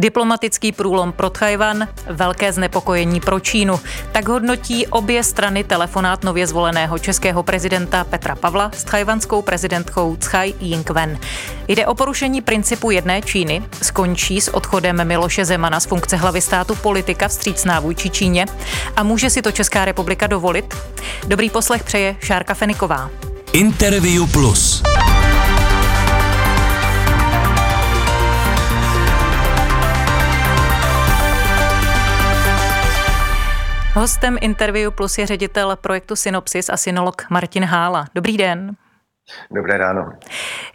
Diplomatický průlom pro Tchajvan, velké znepokojení pro Čínu. Tak hodnotí obě strany telefonát nově zvoleného českého prezidenta Petra Pavla s tchajvanskou prezidentkou Tsai Ing-wen. Jde o porušení principu jedné Číny, skončí s odchodem Miloše Zemana z funkce hlavy státu politika vstřícná vůči Číně a může si to Česká republika dovolit? Dobrý poslech přeje Šárka Feniková. Interview Plus. Hostem Interview Plus je ředitel projektu Synopsis a synolog Martin Hála. Dobrý den. Dobré ráno.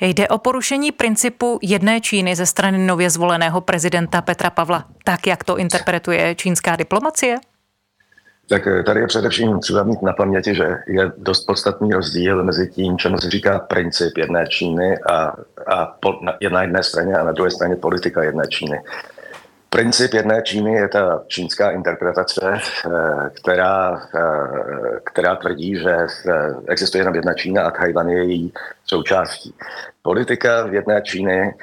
Jde o porušení principu jedné Číny ze strany nově zvoleného prezidenta Petra Pavla, tak jak to interpretuje čínská diplomacie? Tak eh, tady je především třeba mít na paměti, že je dost podstatný rozdíl mezi tím, čemu se říká princip jedné Číny a, a po, na, na jedné straně a na druhé straně politika jedné Číny. Princip jedné Číny je ta čínská interpretace, eh, která, eh, která tvrdí, že eh, existuje jenom jedna Čína a Tajvan je její součástí. Politika v jedné Číny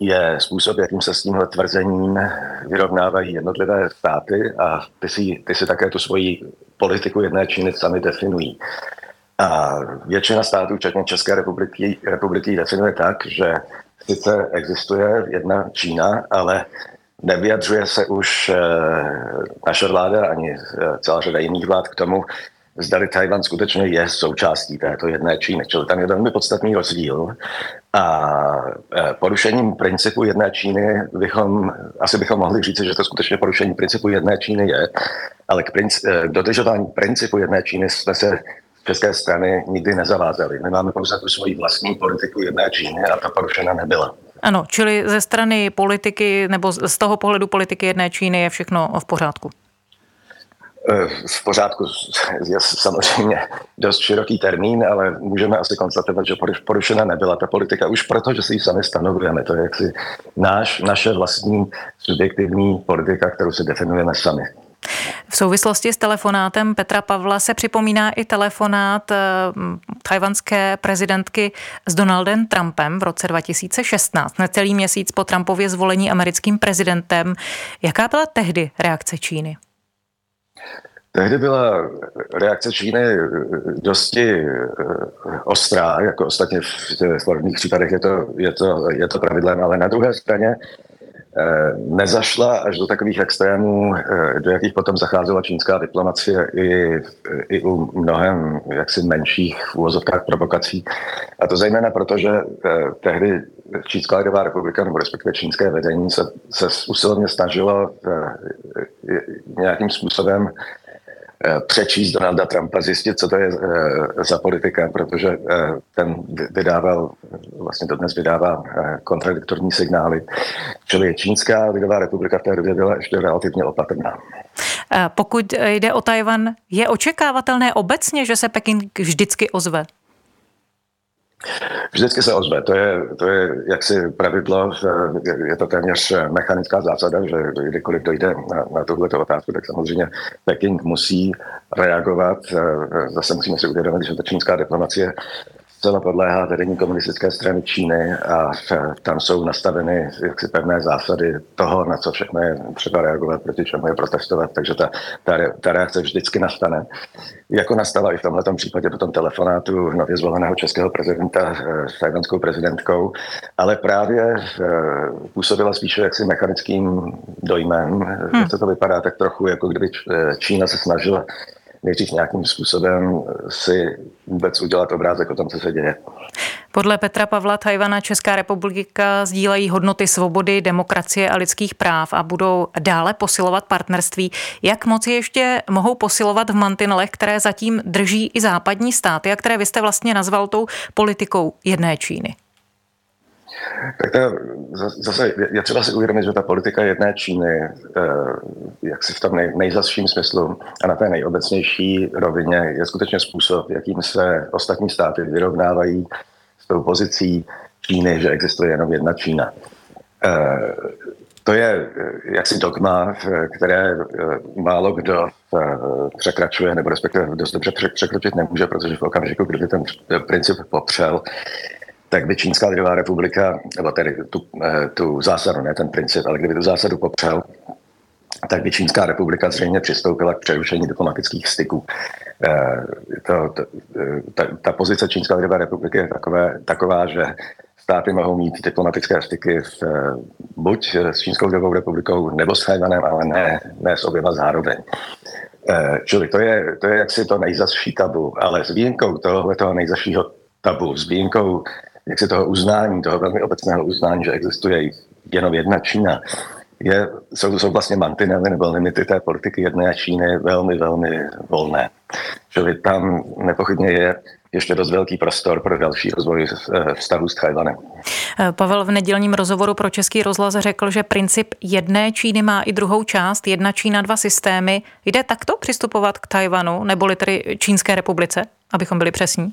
je způsob, jakým se s tímhle tvrzením vyrovnávají jednotlivé státy a ty si, ty si také tu svoji politiku jedné Číny sami definují. A většina států, včetně České republiky, republiky definuje tak, že sice existuje jedna Čína, ale Nevyjadřuje se už eh, naše vláda ani eh, celá řada jiných vlád k tomu, zdali Tajvan skutečně je součástí této jedné Číny. Čili tam je velmi podstatný rozdíl. A eh, porušením principu jedné Číny bychom, asi bychom mohli říct, že to skutečně porušení principu jedné Číny je, ale k, princi- k dodržování principu jedné Číny jsme se české strany nikdy nezavázali. My máme pouze tu svoji vlastní politiku jedné Číny a ta porušena nebyla. Ano, čili ze strany politiky nebo z toho pohledu politiky jedné Číny je všechno v pořádku. Eh, v pořádku je samozřejmě dost široký termín, ale můžeme asi konstatovat, že porušena nebyla ta politika už proto, že si ji sami stanovujeme. To je jaksi náš, naše vlastní subjektivní politika, kterou si definujeme sami. V souvislosti s telefonátem Petra Pavla se připomíná i telefonát eh, tajvanské prezidentky s Donaldem Trumpem v roce 2016, necelý měsíc po Trumpově zvolení americkým prezidentem. Jaká byla tehdy reakce Číny? Tehdy byla reakce Číny dosti eh, ostrá, jako ostatně v podobných případech je to, je to, je to pravidlem, ale na druhé straně Eh, nezašla až do takových extrémů, eh, do jakých potom zacházela čínská diplomacie i, i u mnohem jaksi menších úvozovkách provokací. A to zejména proto, že eh, tehdy Čínská lidová republika, nebo respektive čínské vedení, se, se usilovně snažilo nějakým způsobem Eh, přečíst Donalda Trumpa, zjistit, co to je eh, za politika, protože eh, ten vydával, vlastně dnes vydává kontradiktorní signály. Čili Čínská lidová republika v té době byla ještě relativně opatrná. Pokud jde o Tajvan, je očekávatelné obecně, že se Peking vždycky ozve? Vždycky se ozve. To je, to je jaksi pravidlo, je to téměř mechanická zásada, že kdykoliv dojde na, na tuhle otázku, tak samozřejmě Peking musí reagovat. Zase musíme si uvědomit, že ta čínská diplomacie zcela podléhá vedení komunistické strany Číny a tam jsou nastaveny jaksi pevné zásady toho, na co všechno je třeba reagovat, proti čemu je protestovat, takže ta, ta, ta reakce vždycky nastane. Jako nastala i v tomto případě po tom telefonátu nově zvoleného českého prezidenta eh, s tajvanskou prezidentkou, ale právě eh, působila spíše jaksi mechanickým dojmem, hmm. že to vypadá tak trochu, jako kdyby eh, Čína se snažila nejdřív nějakým způsobem si vůbec udělat obrázek o tom, co se děje. Podle Petra Pavla Tajvana Česká republika sdílejí hodnoty svobody, demokracie a lidských práv a budou dále posilovat partnerství. Jak moc ještě mohou posilovat v mantinelech, které zatím drží i západní státy a které vy jste vlastně nazval tou politikou jedné Číny? Tak to, zase je třeba si uvědomit, že ta politika jedné Číny, eh, jak si v tom nej, nejzasším smyslu a na té nejobecnější rovině, je skutečně způsob, jakým se ostatní státy vyrovnávají s tou pozicí Číny, že existuje jenom jedna Čína. Eh, to je jaksi dogma, které eh, málo kdo překračuje, nebo respektive dost dobře překročit nemůže, protože v okamžiku, kdyby ten princip popřel, tak by Čínská lidová republika, nebo tedy tu, tu zásadu, ne ten princip, ale kdyby tu zásadu popřel, tak by Čínská republika zřejmě přistoupila k přerušení diplomatických styků. To, to, ta, ta pozice Čínské lidové republiky je takové, taková, že státy mohou mít diplomatické styky v, buď s Čínskou lidovou republikou nebo s Tajvanem, ale ne, ne s oběma zároveň. Eh, čili to je, to je jaksi to nejzasší tabu, ale s výjimkou tohohle toho nejzasšího tabu, s výjimkou jaksi toho uznání, toho velmi obecného uznání, že existuje jenom jedna Čína, je, jsou, jsou vlastně mantinely nebo limity té politiky jedné Číny velmi, velmi volné. Čili tam nepochybně je ještě dost velký prostor pro další rozvoj eh, vztahu s Tajvanem. Eh, Pavel v nedělním rozhovoru pro Český rozhlas řekl, že princip jedné Číny má i druhou část, jedna Čína, dva systémy. Jde takto přistupovat k Tajvanu, neboli tedy Čínské republice, abychom byli přesní?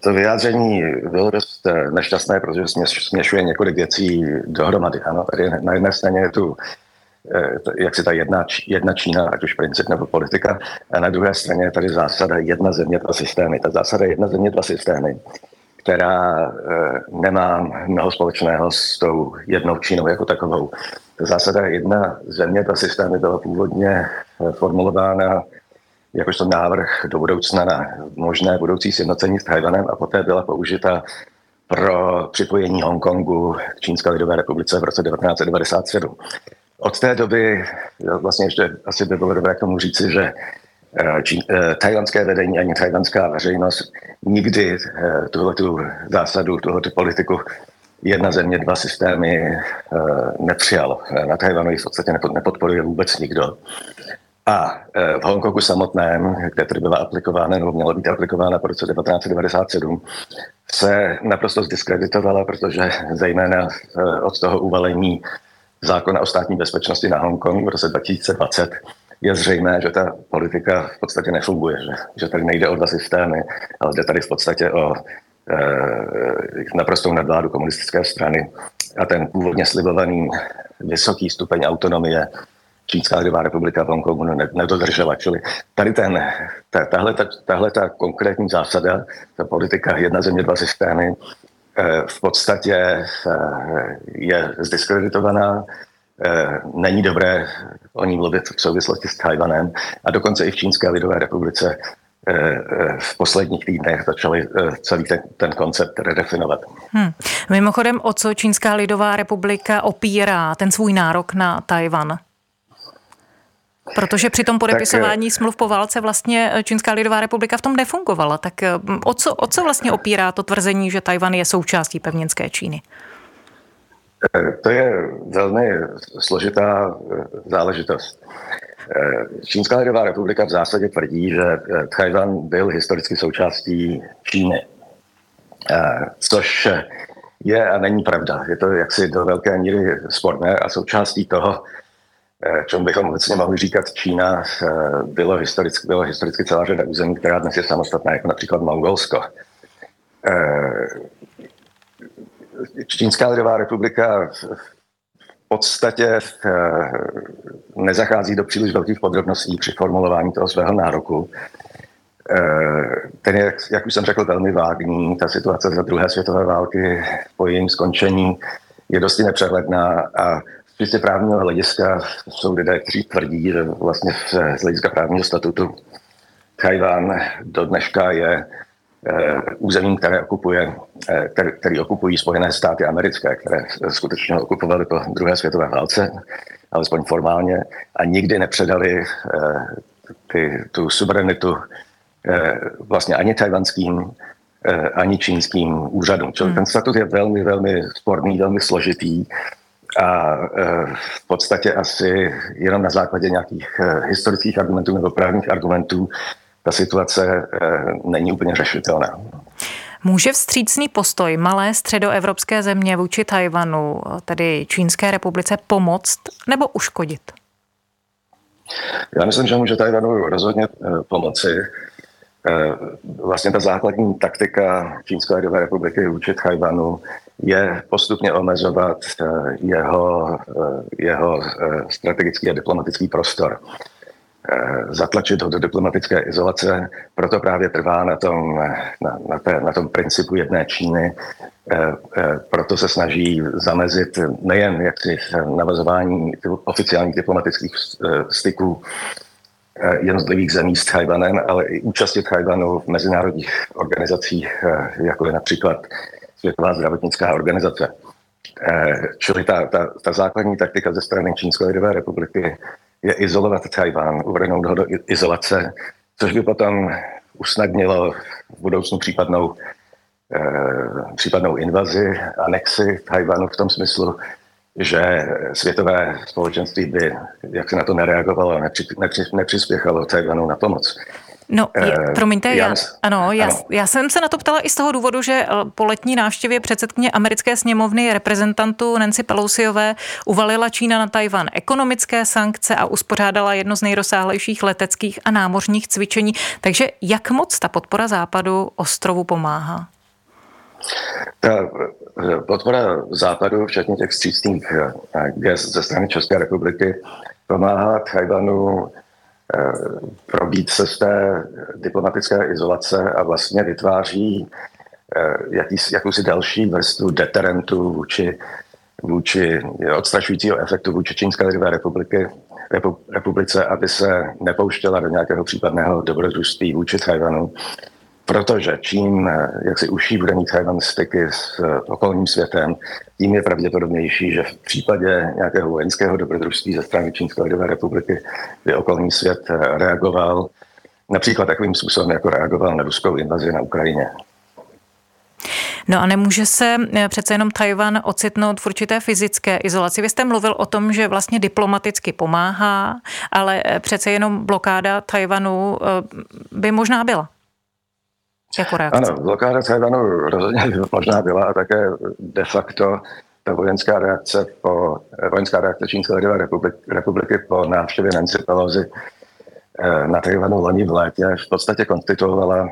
To vyjádření bylo dost eh, nešťastné, protože směšuje několik věcí dohromady. Ano, tady na jedné straně je tu Eh, jak si ta jedna, jedna Čína, ať už princip nebo politika, a na druhé straně je tady zásada jedna země, dva systémy. Ta zásada jedna země, dva systémy, která eh, nemá mnoho společného s tou jednou Čínou jako takovou. Ta zásada jedna země, dva systémy byla původně formulována jakožto návrh do budoucna na možné budoucí sjednocení s Tajvanem a poté byla použita pro připojení Hongkongu k Čínské lidové republice v roce 1997. Od té doby, vlastně ještě asi by bylo dobré k tomu říci, že eh, čí, eh, tajvanské vedení ani tajvanská veřejnost nikdy eh, tuhletu zásadu, tuhletu politiku jedna země, dva systémy nepřijal. Na Tajvanu ji v podstatě nepodporuje vůbec nikdo. A v Hongkongu samotném, kde tedy byla aplikována nebo měla být aplikována po roce 1997, se naprosto zdiskreditovala, protože zejména od toho uvalení zákona o státní bezpečnosti na Hongkong v roce 2020, je zřejmé, že ta politika v podstatě nefunguje, že, že tady nejde o dva systémy, ale jde tady v podstatě o e, naprostou nadvládu komunistické strany a ten původně slibovaný vysoký stupeň autonomie Čínská lidová republika v Hongkongu nedodržela. Čili tady ten, ta, tahle, ta, tahle ta konkrétní zásada, ta politika jedna země, dva systémy, Eh, v podstatě eh, je zdiskreditovaná. Eh, není dobré o ní mluvit v souvislosti s Tajvanem a dokonce i v Čínské lidové republice v posledních týdnech začali celý ten, ten koncept redefinovat. Hmm. Mimochodem, o co Čínská lidová republika opírá ten svůj nárok na Tajvan? Protože při tom podepisování tak, smluv po válce vlastně Čínská lidová republika v tom nefungovala. Tak eh, o co, o co vlastně opírá to tvrzení, že Tajvan je součástí pevninské Číny? Eh, to je velmi složitá eh, záležitost. Čínská lidová republika v zásadě tvrdí, že Tajvan byl historicky součástí Číny. Což je a není pravda. Je to jaksi do velké míry sporné a součástí toho Eh, čemu bychom obecně mohli říkat Čína, eh, bylo historicky, bylo historicky celá řada území, která dnes je samostatná, jako například Mongolsko. Eh, Čínská lidová republika v podstatě nezachází do příliš velkých podrobností při formulování toho svého nároku. Ten je, jak už jsem řekl, velmi vágní. Ta situace za druhé světové války po jejím skončení je dosti nepřehledná a čistě právního hlediska jsou lidé, kteří tvrdí, že vlastně z hlediska právního statutu Tajván do dneška je eh, územím, které okupuje, eh, který, který okupují Spojené státy americké, které skutečně okupovaly po druhé světové válce, alespoň formálně, a nikdy nepředali eh, ty, tu suverenitu vlastně ani tajvanským, ani čínským úřadům. Čili hmm. ten statut je velmi, velmi sporný, velmi složitý a e, v podstatě asi jenom na základě nějakých e, historických argumentů nebo právních argumentů ta situace e, není úplně řešitelná. Může vstřícný postoj malé středoevropské země vůči Tajvanu, tedy Čínské republice, pomoct nebo uškodit? Já myslím, že může Tajvanu rozhodně pomoci. Vlastně ta základní taktika Čínské lidové republiky vůči Tajvanu je postupně omezovat eh, jeho, eh, jeho eh, strategický a diplomatický prostor. zatlačit ho do diplomatické izolace, proto právě trvá na tom, na, na, té, na tom principu jedné Číny, proto se snaží zamezit nejen jaksi navazování oficiálních diplomatických styků jednotlivých zemí s Tajvanem, ale i účastě Tajvanu v mezinárodních organizacích, jako je například Světová zdravotnická organizace. Čili ta, ta, ta základní taktika ze strany Čínské lidové republiky je izolovat Tajván, uvrhnout ho do izolace, což by potom usnadnilo v budoucnu případnou, eh, případnou invazi, anexi Tajvanu v tom smyslu, že světové společenství by jak se na to nereagovalo, nepři, nepři, nepřispěchalo Tajvanu na pomoc. No, je, eh, promiňte, já, ano, já, ano. já jsem se na to ptala i z toho důvodu, že eh, po letní návštěvě předsedkyně americké sněmovny reprezentantů Nancy Pelosiové uvalila Čína na Tajvan ekonomické sankce a uspořádala jedno z nejrozsáhlejších leteckých a námořních cvičení. Takže jak moc ta podpora západu ostrovu pomáhá? Ta eh, podpora západu, včetně těch střícných gest ze strany České republiky, pomáhá Tajvanu probít se z té diplomatické izolace a vlastně vytváří eh, jakousi další vrstvu deterentu vůči, vůči odstrašujícího efektu vůči Čínské lidové republiky, republice, aby se nepouštěla do nějakého případného dobrodružství vůči Tajvanu Protože čím eh, jak si uší bude mít Taiwan styky s eh, okolním světem, tím je pravděpodobnější, že v případě nějakého vojenského dobrodružství ze strany Čínské lidové republiky by okolní svět eh, reagoval například takovým způsobem, jako reagoval na ruskou invazi na Ukrajině. No a nemůže se přece jenom Tajvan ocitnout v určité fyzické izolaci. Vy jste mluvil o tom, že vlastně diplomaticky pomáhá, ale přece jenom blokáda Tajvanu by možná byla jako reakce? Ano, blokáda Tajvanu rozhodně možná byla a také de facto ta vojenská reakce po, vojenská reakce Čínské lidové republiky, republiky po návštěvě Nancy Pelosi eh, na Tajvanu loni v létě v podstatě konstituovala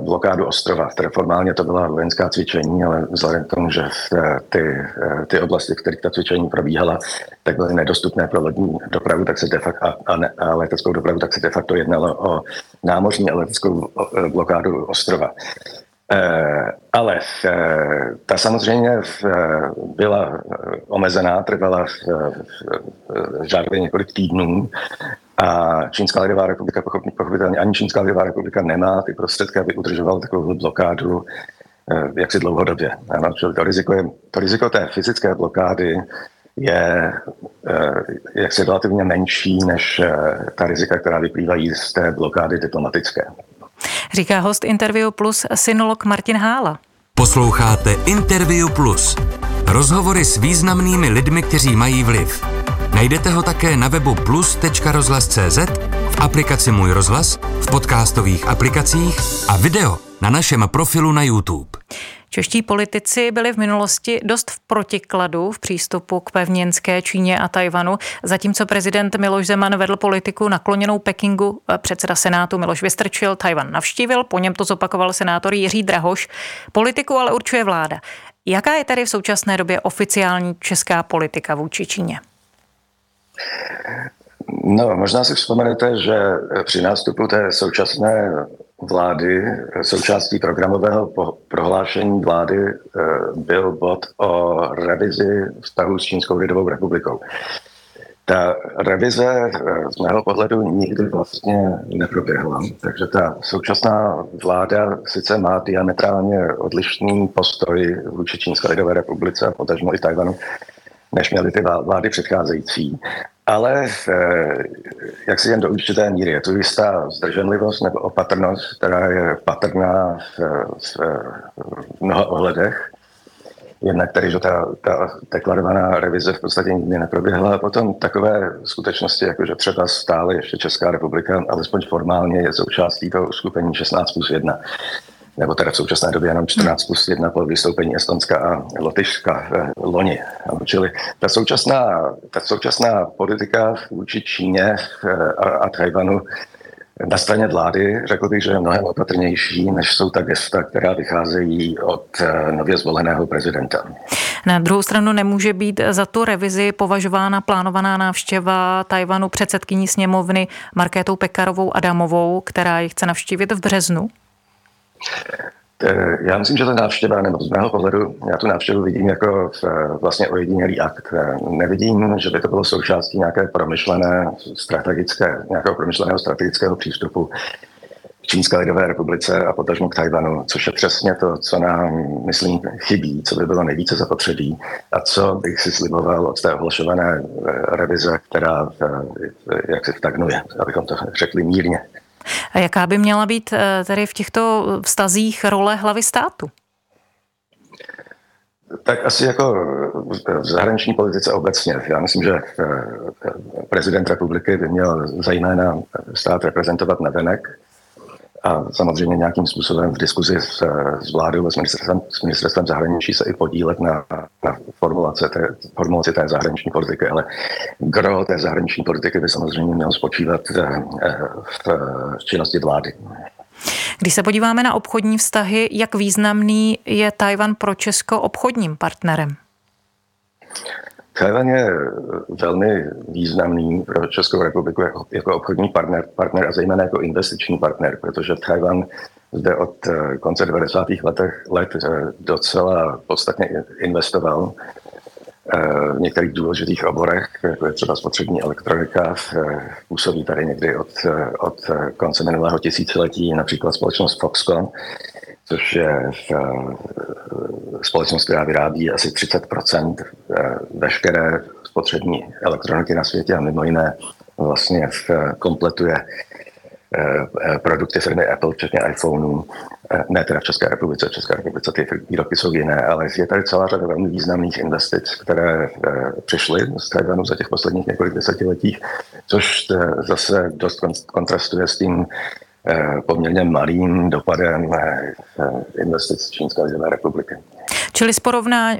blokádu ostrova. Formálně to byla vojenská cvičení, ale vzhledem k tomu, že eh, ty, eh, ty oblasti, v kterých ta cvičení probíhala, tak byly nedostupné pro lodní dopravu tak se de facto, a, a, ne, a leteckou dopravu, tak se de facto jednalo o námořní a leteckou blokádu ostrova. ale ta samozřejmě byla omezená, trvala v, řádově několik týdnů a Čínská lidová republika, pochopitelně ani Čínská lidová republika nemá ty prostředky, aby udržovala takovou blokádu eh, jaksi dlouhodobě. Ano, čili to riziko, je, to riziko té fyzické blokády je eh, jaksi relativně menší než eh, ta rizika, která vyplývají z té blokády diplomatické. Říká host Interview Plus synolog Martin Hála. Posloucháte Interview Plus. Rozhovory s významnými lidmi, kteří mají vliv. Najdete ho také na webu plus.rozhlas.cz, v aplikaci Můj rozhlas, v podcastových aplikacích a video na našem profilu na YouTube. Čeští politici byli v minulosti dost v protikladu v přístupu k pevninské Číně a Tajvanu, zatímco prezident Miloš Zeman vedl politiku nakloněnou Pekingu, předseda Senátu Miloš Vystrčil Tajvan navštívil, po něm to zopakoval senátor Jiří Drahoš. Politiku ale určuje vláda. Jaká je tedy v současné době oficiální česká politika vůči Číně? No, možná si vzpomenete, že při nástupu té současné vlády, součástí programového prohlášení vlády eh, byl bod o revizi vztahu s Čínskou lidovou republikou. Ta revize eh, z mého pohledu nikdy vlastně neproběhla. Takže ta současná vláda sice má diametrálně odlišný postoj vůči Čínské lidové republice a potažmo i Tajvanu, než měly ty vlády předcházející. Ale eh, jak si jen do určité míry je to jistá zdrženlivost nebo opatrnost, která je patrná v, v, v mnoha ohledech. Jednak tedy, že ta, ta deklarovaná revize v podstatě nikdy neproběhla. A potom takové skutečnosti, jako že třeba stále ještě Česká republika, alespoň formálně je součástí toho uskupení 16 plus 1 nebo teda v současné době jenom 14 plus 1 po vystoupení Estonska a Lotyšska v loni. Čili ta současná, ta současná politika vůči Číně eh, a, a Tajvanu na straně vlády řekl bych, že je mnohem opatrnější, než jsou ta gesta, která vycházejí od eh, nově zvoleného prezidenta. Na druhou stranu nemůže být za tu revizi považována plánovaná návštěva Tajvanu předsedkyní sněmovny Markétou Pekarovou Adamovou, která ji chce navštívit v březnu? Eh, já myslím, že ta návštěva, nebo z mého pohledu, já tu návštěvu vidím jako eh, vlastně ojedinělý akt. Eh, nevidím, že by to bylo součástí nějaké promyšlené strategické, nějakého promyšleného strategického přístupu k Čínské lidové republice a potažmo k Tajvanu, což je přesně to, co nám, myslím, chybí, co by bylo nejvíce zapotřebí a co bych si sliboval od té ohlašované revize, která jak se stagnuje, abychom to řekli mírně. A jaká by měla být eh, tedy v těchto vztazích role hlavy státu? Tak asi jako v zahraniční politice obecně. Já myslím, že eh, prezident republiky by měl zejména stát reprezentovat navenek, a samozřejmě nějakým způsobem v diskuzi s, s vládou, s ministerstvem, s ministerstvem zahraničí se i podílet na, na formulaci, té, formulaci té zahraniční politiky, ale gro té zahraniční politiky by samozřejmě mělo spočívat eh, v, v činnosti vlády. Když se podíváme na obchodní vztahy, jak významný je Tajvan pro Česko obchodním partnerem? Tajvan je velmi významný pro Českou republiku jako, jako obchodní partner, partner a zejména jako investiční partner, protože Tajvan zde od eh, konce 90. letech, let eh, docela podstatně investoval eh, v některých důležitých oborech, jako je třeba spotřební elektronika, působí tady někdy od, od konce minulého tisíciletí například společnost Foxconn, což je v, společnost, která vyrábí asi 30% veškeré spotřební elektroniky na světě a mimo jiné vlastně v, kompletuje eh, produkty firmy Apple, včetně iPhoneů, eh, ne teda v České republice, v České republice ty výrobky jsou jiné, ale je tady celá řada velmi významných investic, které eh, přišly z Tajvanu za těch posledních několik desetiletích, což zase dost kontrastuje s tím poměrně malým dopadem investic Čínské lidové republiky. Čili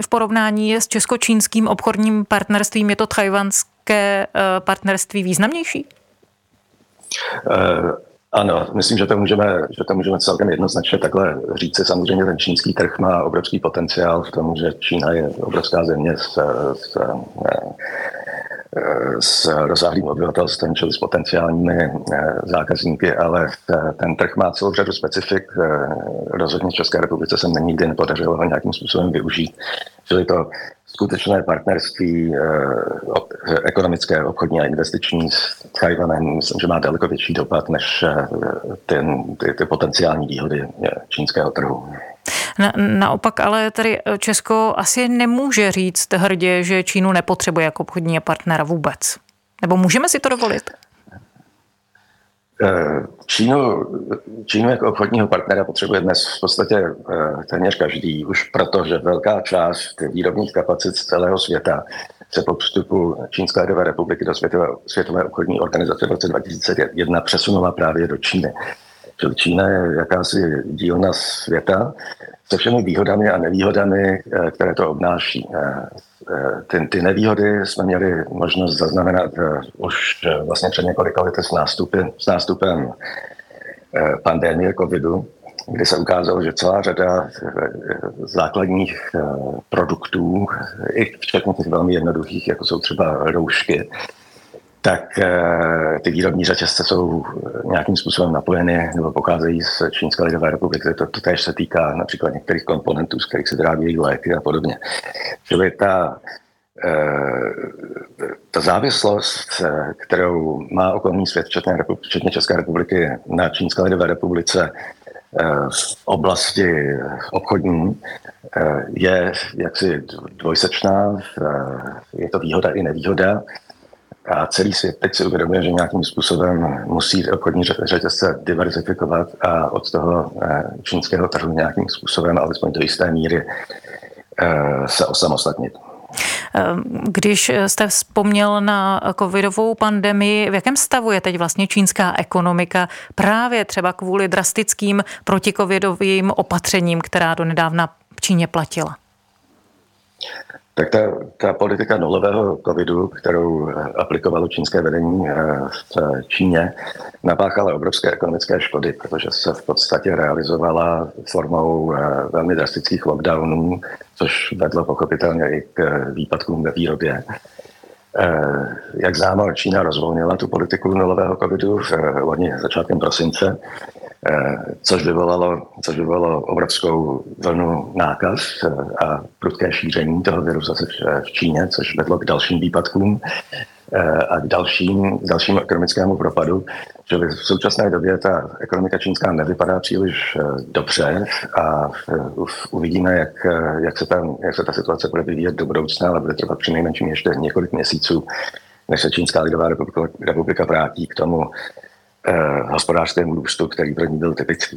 v porovnání s česko-čínským obchodním partnerstvím je to tajvanské eh, partnerství významnější? Uh, ano, myslím, že to, můžeme, že to můžeme celkem jednoznačně takhle říct. Samozřejmě ten čínský trh má obrovský potenciál v tom, že Čína je obrovská země s, s, s rozsáhlým obyvatelstvem, čili s potenciálními eh, zákazníky, ale eh, ten trh má celou řadu specifik. Eh, rozhodně v České republice se nikdy nepodařilo ho nějakým způsobem využít. Čili to skutečné partnerství ekonomické, obchodní a investiční s Tajvanem, myslím, že má daleko větší dopad než ten, ty, ty potenciální výhody čínského trhu. Na, naopak ale tady Česko asi nemůže říct hrdě, že Čínu nepotřebuje jako obchodní partnera vůbec. Nebo můžeme si to dovolit? Eh, Čínu, Čínu jako obchodního partnera potřebuje dnes v podstatě eh, téměř každý, už proto, že velká část výrobních kapacit z celého světa se po vstupu Čínské lidové republiky do Světové, Světové obchodní organizace v roce 2001 přesunula právě do Číny. Čili Čína je jakási dílna světa se všemi výhodami a nevýhodami, eh, které to obnáší. Eh, eh, ty, ty nevýhody jsme měli možnost zaznamenat už vlastně před několika lety s, nástupy, s nástupem pandemie covidu, kdy se ukázalo, že celá řada základních produktů, i včetně těch velmi jednoduchých, jako jsou třeba roušky, tak eh, ty výrobní řetězce jsou nějakým způsobem napojeny nebo pocházejí z Čínské lidové republiky. To, to též se týká například některých komponentů, z kterých se vyrábějí léky a podobně. Čili ta, eh, ta závislost, kterou má okolní svět, včetně, České republiky, na Čínské lidové republice eh, v oblasti obchodní je jaksi dvojsečná, je to výhoda i nevýhoda. A celý svět teď si uvědomuje, že nějakým způsobem musí obchodní řetězce diverzifikovat a od toho eh, čínského trhu nějakým způsobem, alespoň do jisté míry, eh, se osamostatnit. Eh, když jste vzpomněl na covidovou pandemii, v jakém stavu je teď vlastně čínská ekonomika právě třeba kvůli drastickým protikovidovým opatřením, která do nedávna v Číně platila? Tak ta, ta politika nulového covidu, kterou eh, aplikovalo čínské vedení eh, v Číně, napáchala obrovské ekonomické škody, protože se v podstatě realizovala formou eh, velmi drastických lockdownů, což vedlo pochopitelně i k výpadkům ve výrobě. Jak známo, Čína rozvolnila tu politiku nulového covidu v loni začátkem prosince Eh, což vyvolalo, což vyvolalo obrovskou vlnu nákaz eh, a prudké šíření toho viru zase v Číně, což vedlo k dalším výpadkům eh, a k dalším, dalším ekonomickému propadu. Čili v současné době ta ekonomika čínská nevypadá příliš dobře a uvidíme, jak, jak, se ta, jak se ta situace bude vyvíjet do budoucna, ale bude trvat při nejmenším ještě několik měsíců, než se Čínská lidová republika, republika vrátí k tomu eh, hospodářskému růstu, který pro ní byl typický.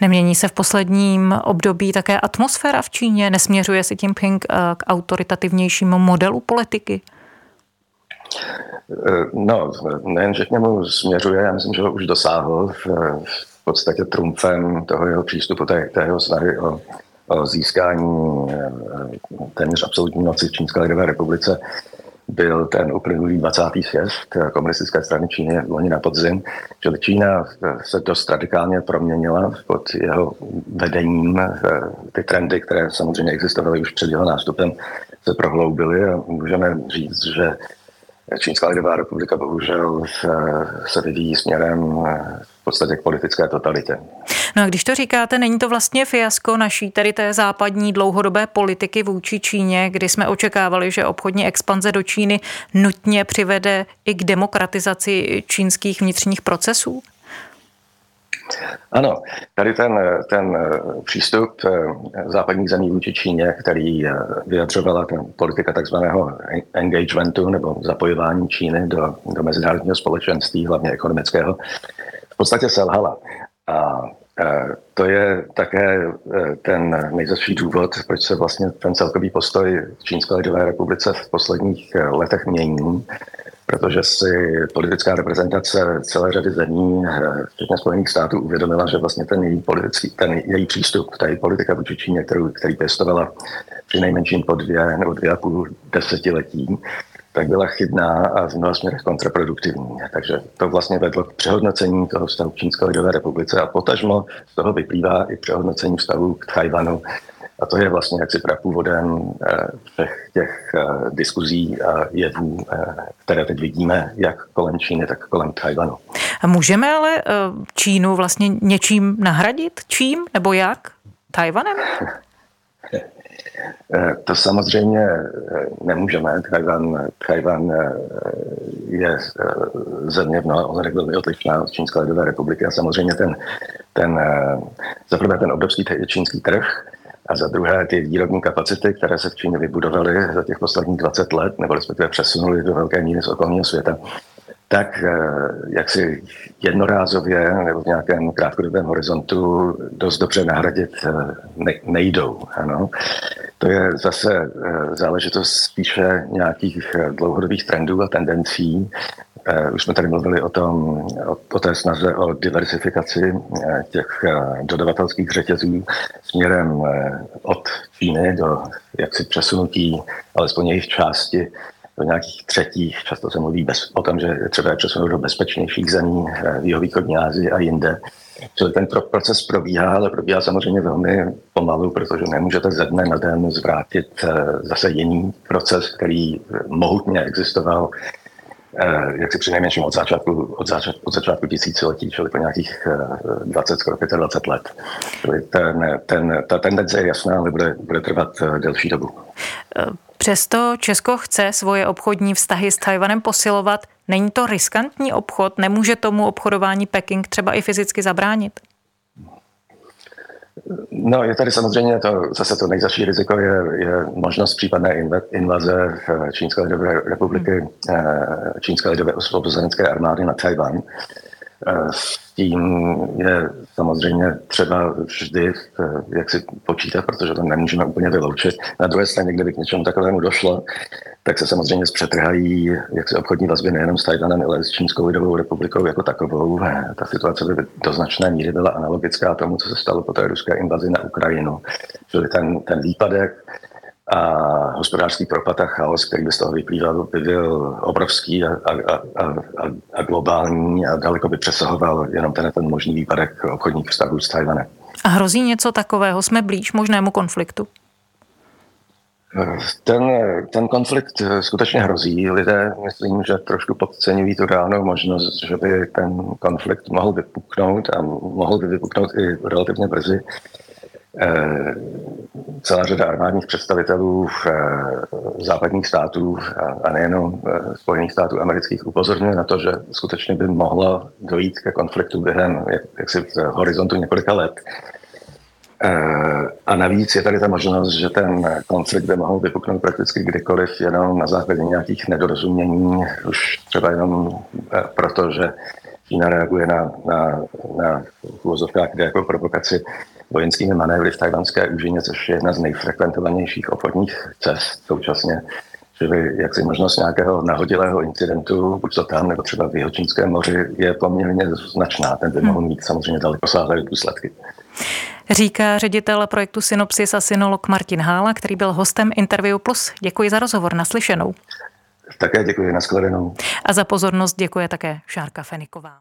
Nemění se v posledním období také atmosféra v Číně? Nesměřuje si tím Ping eh, k autoritativnějšímu modelu politiky? Eh, no, nejen, že k němu směřuje, já myslím, že ho už dosáhl v, v podstatě trumfem toho jeho přístupu, té, té jeho snahy o, o získání eh, téměř absolutní moci v Čínské lidové republice byl ten uplynulý 20. sjezd komunistické strany Číny loni na podzim, že Čína se dost radikálně proměnila pod jeho vedením. Ty trendy, které samozřejmě existovaly už před jeho nástupem, se prohloubily a můžeme říct, že Čínská lidová republika bohužel se vyvíjí směrem v podstatě k politické totalitě. No a když to říkáte, není to vlastně fiasko naší, tedy té západní dlouhodobé politiky vůči Číně, kdy jsme očekávali, že obchodní expanze do Číny nutně přivede i k demokratizaci čínských vnitřních procesů? Ano, tady ten, ten přístup eh, západních zemí vůči Číně, který eh, vyjadřovala ten politika takzvaného engagementu nebo zapojování Číny do, do mezinárodního společenství, hlavně ekonomického, v podstatě selhala. A to je také e, ten nejzasší důvod, proč se vlastně ten celkový postoj v Čínské lidové republice v posledních e, letech mění, protože si politická reprezentace celé řady zemí, včetně Spojených států, uvědomila, že vlastně ten její, politický, ten její přístup, ta její politika vůči Číně, kterou, který pěstovala při nejmenším po dvě nebo dvě a půl desetiletí, tak byla chybná a v mnoha směrech kontraproduktivní. Takže to vlastně vedlo k přehodnocení toho vztahu k Čínské lidové republice a potažmo z toho vyplývá i přehodnocení vztahu k Tajvanu. A to je vlastně jaksi prapůvodem eh, všech těch eh, diskuzí a jevů, eh, které teď vidíme, jak kolem Číny, tak kolem Tajvanu. A můžeme ale Čínu vlastně něčím nahradit? Čím nebo jak? Tajvanem? Eh, to samozřejmě eh, nemůžeme. Tchajvan, Tchajvan eh, je země v mnoha ohledech velmi odlišná od Čínské lidové republiky a samozřejmě ten, ten za prvé ten obrovský čínský trh a za druhé ty výrobní kapacity, které se v Číně vybudovaly za těch posledních 20 let, nebo respektive přesunuly do velké míry z okolního světa, tak jak si jednorázově nebo v nějakém krátkodobém horizontu dost dobře nahradit nejdou. Ano. To je zase eh, záležitost spíše nějakých eh, dlouhodobých trendů a tendencí. Eh, už jsme tady mluvili o, tom, o té snaze o diversifikaci těch dodavatelských řetězů směrem od Číny do jaksi přesunutí alespoň jejich části do nějakých třetích, často se mluví bez, o tom, že třeba je do bezpečnějších zemí v jihovýchodní Asii a jinde. Čili ten proces probíhá, ale probíhá samozřejmě velmi pomalu, protože nemůžete ze dne na den zvrátit eh, zase jiný proces, který mohutně existoval eh, jak si přinejmenším od začátku, od začátku, od začátku tisíciletí, čili po nějakých 20, eh, skoro 25 let. Čili ten, ten, ta tendence je jasná, ale bude, bude trvat delší dobu. Přesto Česko chce svoje obchodní vztahy s Tajvanem posilovat. Není to riskantní obchod? Nemůže tomu obchodování Peking třeba i fyzicky zabránit? No, je tady samozřejmě to, zase to nejzaší riziko je, je možnost případné invaze Čínské lidové republiky, hmm. Čínské lidové osvobozenecké armády na Tajvan. S tím je samozřejmě třeba vždy jak si počítat, protože to nemůžeme úplně vyloučit. Na druhé straně, kdyby k něčemu takovému došlo, tak se samozřejmě zpřetrhají jak si obchodní vazby nejenom s Tajvanem, ale s Čínskou lidovou republikou jako takovou. Ta situace by do značné míry byla analogická tomu, co se stalo po té ruské invazi na Ukrajinu. Čili ten, ten výpadek a hospodářský propad a chaos, který by z toho vyplýval, by byl obrovský a, a, a, a globální a daleko by přesahoval jenom ten, ten možný výpadek obchodních vztahů s Tajvanem. A hrozí něco takového? Jsme blíž možnému konfliktu? Ten, ten konflikt skutečně hrozí. Lidé, myslím, že trošku podceňují tu reálnou možnost, že by ten konflikt mohl vypuknout a mohl by vypuknout i relativně brzy. Eh, celá řada armádních představitelů v eh, západních států a nejenom eh, Spojených států amerických upozorňuje na to, že skutečně by mohlo dojít ke konfliktu během jaksi v horizontu několika let. A navíc je tady ta možnost, že ten konflikt by mohl vypuknout prakticky kdykoliv, jenom na základě nějakých nedorozumění, už třeba jenom proto, že Čína reaguje na, na, na úvozovkách jako provokaci vojenskými manévry v tajvanské úžině, což je jedna z nejfrekventovanějších obchodních cest současně. Čili jaksi možnost nějakého nahodilého incidentu, buď to tam, nebo třeba v Jihočínském moři, je poměrně značná. Ten by mohl mít samozřejmě dalekosáhlé důsledky. Říká ředitel projektu Synopsis a synolog Martin Hála, který byl hostem Interview Plus. Děkuji za rozhovor, naslyšenou. Také děkuji, nashledanou. A za pozornost děkuje také Šárka Feniková.